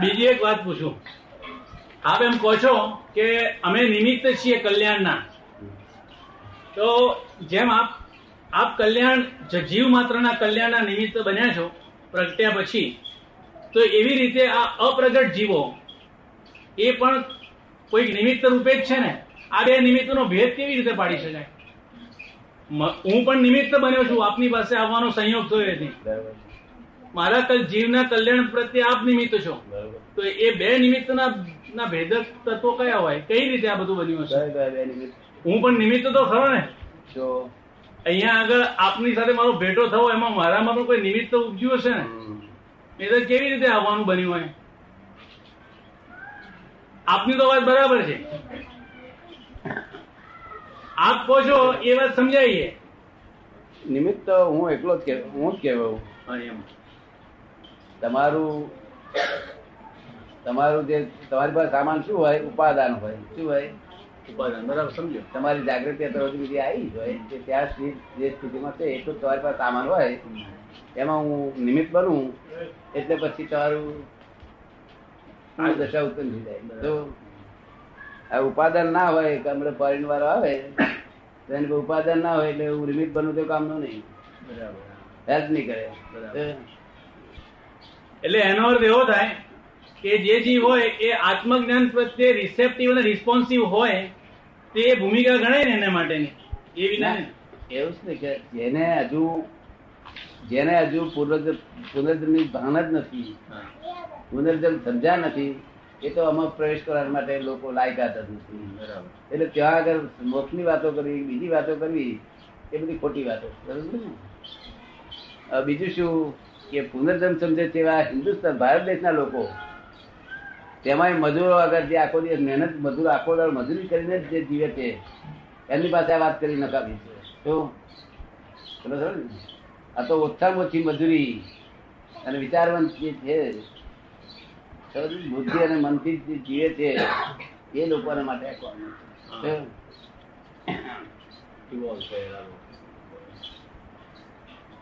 બીજી એક વાત પૂછું. આપ એમ કહો છો કે અમે નિમિત્ત છીએ કલ્યાણના. તો જેમ આપ આપ કલ્યાણ જીવ માત્રના કલ્યાણના નિમિત્ત બન્યા છો, પ્રગટ્યા પછી, તો એવી રીતે આ અપ્રગટ જીવો, એ પણ કોઈ નિમિત્ત રૂપે જ છે ને? આ બે નિમિત્તનો ભેદ કેવી રીતે પાડી શકાય? હું પણ નિમિત્ત બન્યો છું, આપની પાસે આવવાનો સંયોગ થયો નથી બરાબર મારા કલ- જીવના કલ્યાણ પ્રત્યે આપ નિમિત્ત છો. તો એ બે નિમિત્તના ના ભેદક તત્વો કયા હોય? કઈ રીતે આ બધું બન્યું હશે? હું પણ નિમિત્ત તો ખરો ને? અહીંયા આગળ આપની સાથે મારો ભેટો થવો એમાં મારામાં પણ કોઈ નિમિત્ત ઉપજ્યું હશે ને? એ તો કેવી રીતે આવવાનું બન્યું હોય? આપની તો વાત બરાબર છે. આપ કહો છો એ વાત સમજાવીએ નિમિત્ત હું એકલો જ કે હું જ કહેવાઉં. તમારું તમારું જે તમારી પાસે સામાન શું હોય? ઉપાદાન હોય. શું હોય? ઉપાદાન બરાબર સમજો તમારી જાગૃતિ અત્યારે બધી આવી હોય કે ત્યાં સુધી જે સ્થિતિમાં છે એટલું તમારી પાસે સામાન હોય. એમાં હું નિમિત્ત બનું એટલે પછી તમારું દશા ઉત્પન્ન થઈ જાય. તો આ ઉપાદાન ના હોય કે હમણાં ફોરેન વાળો આવે એને ઉપાદાન ના હોય એટલે હું નિમિત્ત બનવું તો કામનું નહીં. બરાબર. હેલ્પ નહીં કરે. બરાબર. એટલે એનો અર્થ એવો થાય કે જે જીવ હોય એ આત્મજ્ઞાન પ્રત્યે રિસેપ્ટિવ અને રિસ્પોન્સિવ હોય તે ભૂમિકા ગણાય ને એના માટેની. એ વિના એવું છે કે જેને હજુ જેને હજુ પુનર્જન્મની ભાન જ નથી પુનર્જન્મ સમજ્યા નથી એ તો આમાં પ્રવેશ કરવા માટે લોકો લાયકાત જ નથી. એટલે ત્યાં આગળ મોક્ષની વાતો કરવી બીજી વાતો કરવી એ બધી ખોટી વાતો બરોબર ને? બીજું શું? કે પુનર્જન્મ સમજે તેવા હિન્દુસ્તાન ભારત દેશના લોકો તેમાંય મજૂરો આગળ જે આખો દિવસ મહેનત મજૂર આખો દર મજૂરી કરીને જ જીવે છે એમની પાસે આ વાત કરી નકામી છે. તો? આ તો ઓછામાં ઓછી મજૂરી અને વિચારવંત જે છે બુદ્ધિ અને મનથી જે જીવે છે એ લોકોને માટે કોણ છે?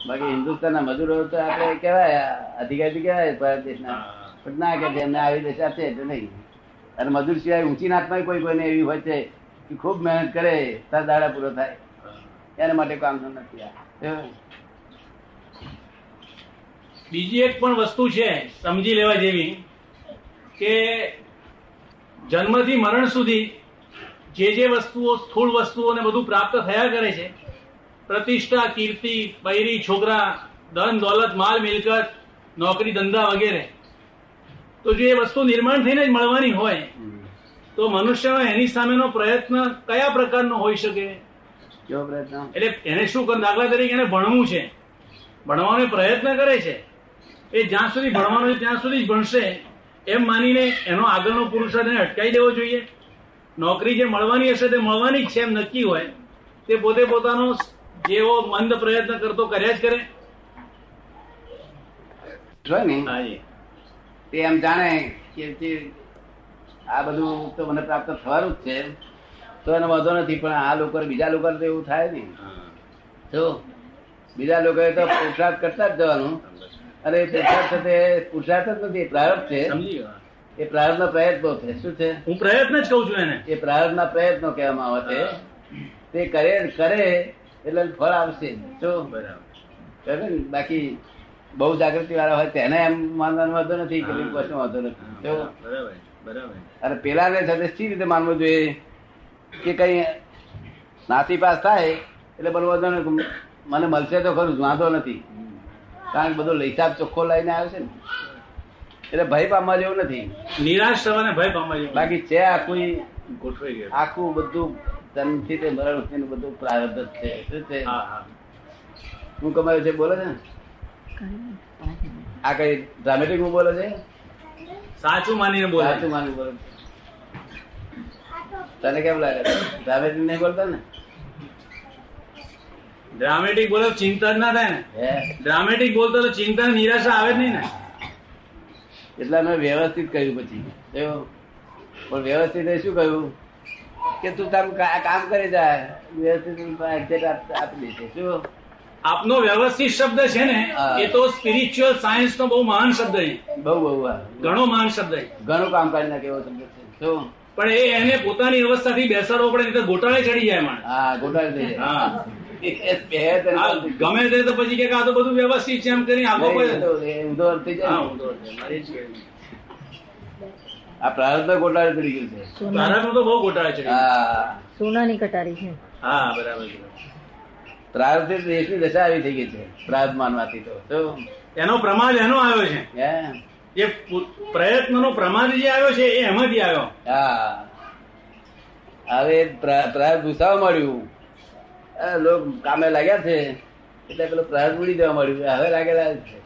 બાકી હિન્દુસ્તાનના મજૂરો તો આપણે કેવાય અધિકારી કેવાય ભારત દેશના. પણ ના કે એમને આવી દેશ આપશે એટલે નહીં. અને મજૂર સિવાય ઊંચી નાતમાં કોઈ કોઈને એવી હોય છે કે ખૂબ મહેનત કરે તાર દાડા પૂરો થાય. એના માટે કામ નથી આ. બીજી એક પણ વસ્તુ છે સમજી લેવા જેવી કે જન્મથી મરણ સુધી જે જે વસ્તુઓ સ્થૂળ વસ્તુઓને બધું પ્રાપ્ત થયા કરે છે પ્રતિષ્ઠા કીર્તિ બૈરી છોકરા ધન દોલત માલ મિલકત નોકરી ધંધા વગેરે. તો જો એ વસ્તુ નિર્માણ થઈને જ મળવાની હોય તો મનુષ્યનો એની સામેનો પ્રયત્ન કયા પ્રકારનો હોઈ શકે? એટલે એને શું કર દાખલા તરીકે એને ભણવું છે. ભણવાનો પ્રયત્ન કરે છે. એ જ્યાં સુધી ભણવાનું છે ત્યાં સુધી જ ભણશે. એમ માનીને એનો આગળનો પુરુષાર્થ એને અટકાવી દેવો જોઈએ. નોકરી જે મળવાની હશે તે મળવાની જ છે એમ નક્કી હોય. તે પોતે પોતાનો જેવો મંદ પ્રયત્ન કરતો કર્યા જ કરે? ને. તે એમ જાણે કે આ બધું તો મને પ્રાપ્ત થવાનું જ છે. તો એનો વાંધો નથી પણ આ લોકો બીજા લોકો તો એવું થાય ને. તો બીજા લોકો તો પુરુષાર્થ કરતા જ જવાનું. અને પુરુષાર્થ છે પુરુષાર્થ જ નથી પ્રારંભ છે. એ પ્રારંભ એ પ્રયત્નો છે. શું છે? હું પ્રયત્ન જ કઉ છું એને. એ પ્રારબ્ધના પ્રયત્નો કહેવામાં આવે છે. તે કરે કરે એટલે ફળ આવશે. જો બરાબર. બરાબર. ને? બાકી બહુ જાગૃતિ વાળા હોય તેને એમ માનવાનો વાંધો નથી કે કશો વાંધો નથી. જો. બરાબર બરાબર અને પેલાને સાથે સી રીતે માનવું જોઈએ? કે કઈ નાસી પાસ થાય એટલે બધું વાંધો નથી. મને મળશે તો ખરું વાંધો નથી. કારણ કે બધો હિસાબ ચોખ્ખો લઈને આવે છે ને. એટલે ભય પામવા જેવું નથી. નિરાશ થવાને ભય પામવા જેવું બાકી છે આખું ગોઠવાઈ ગયું આખું બધું જન્મથી તે મરણ સુધીનું બધું પ્રારબ્ધ જ છે. શું છે? હા કમાયું છે? બોલે છે આ કઈ ડ્રામેટિક હું બોલે છે? સાચું માનીને બોલે. સાચું માની બોલે. તને કેમ લાગે? ડ્રામેટિક નહીં બોલતા ને? ડ્રામેટિક બોલે ચિંતા ના થાય ને. હે? ડ્રામેટિક બોલતો તો ચિંતા નિરાશા આવે જ નહીં ને. એટલે મેં વ્યવસ્થિત કહ્યું પછી. પણ વ્યવસ્થિત એ શું કહ્યું? કે તું તારું કામ કરી જાય વ્યવસ્થિત આપી દેશે શું? આપનો વ્યવસ્થિત શબ્દ છે ને એ તો સ્પિરિચ્યુઅલ સાયન્સ નો બહુ મહાન શબ્દ છે. બહુ બહુ ઘણો મહાન શબ્દ છે. ઘણું કામ કરી નાખે એવો શબ્દ છે. શું? પણ એ એને પોતાની અવસ્થાથી બેસાડવો પડે નહીં તો ગોટાળે ચડી જાય માણસ. હા ગોટાળે થઈ જાય. હા. ગમે તે તો પછી કે આ તો બધું વ્યવસ્થિત છે એમ કરીને આગળ ઉદોર થઈ જાય હા ને. ઊંધો છે. મારે જ કહેવું. આ પ્રારંભ ગોટાળે ચડી ગયું છે. પ્રારંભ તો બહુ ગોટાળે ચડી હા. સોનાની કટારી છે. હા બરાબર છે. પ્રારબ્ધથી દેશની દશા આવી થઈ ગઈ છે પ્રારબ્ધ માનવાથી તો? એનો પ્રમાદ એનો આવ્યો છે. એ જે પ્રયત્નનો પ્રમાદ જે આવ્યો છે એ એમાંથી આવ્યો. હા. હવે પ્રયાસ ભૂસાવા મળ્યું. લોકો કામે લાગ્યા છે એટલે પેલો પ્રયાસ ઉડી દેવા મળ્યું. હવે લાગેલા છે.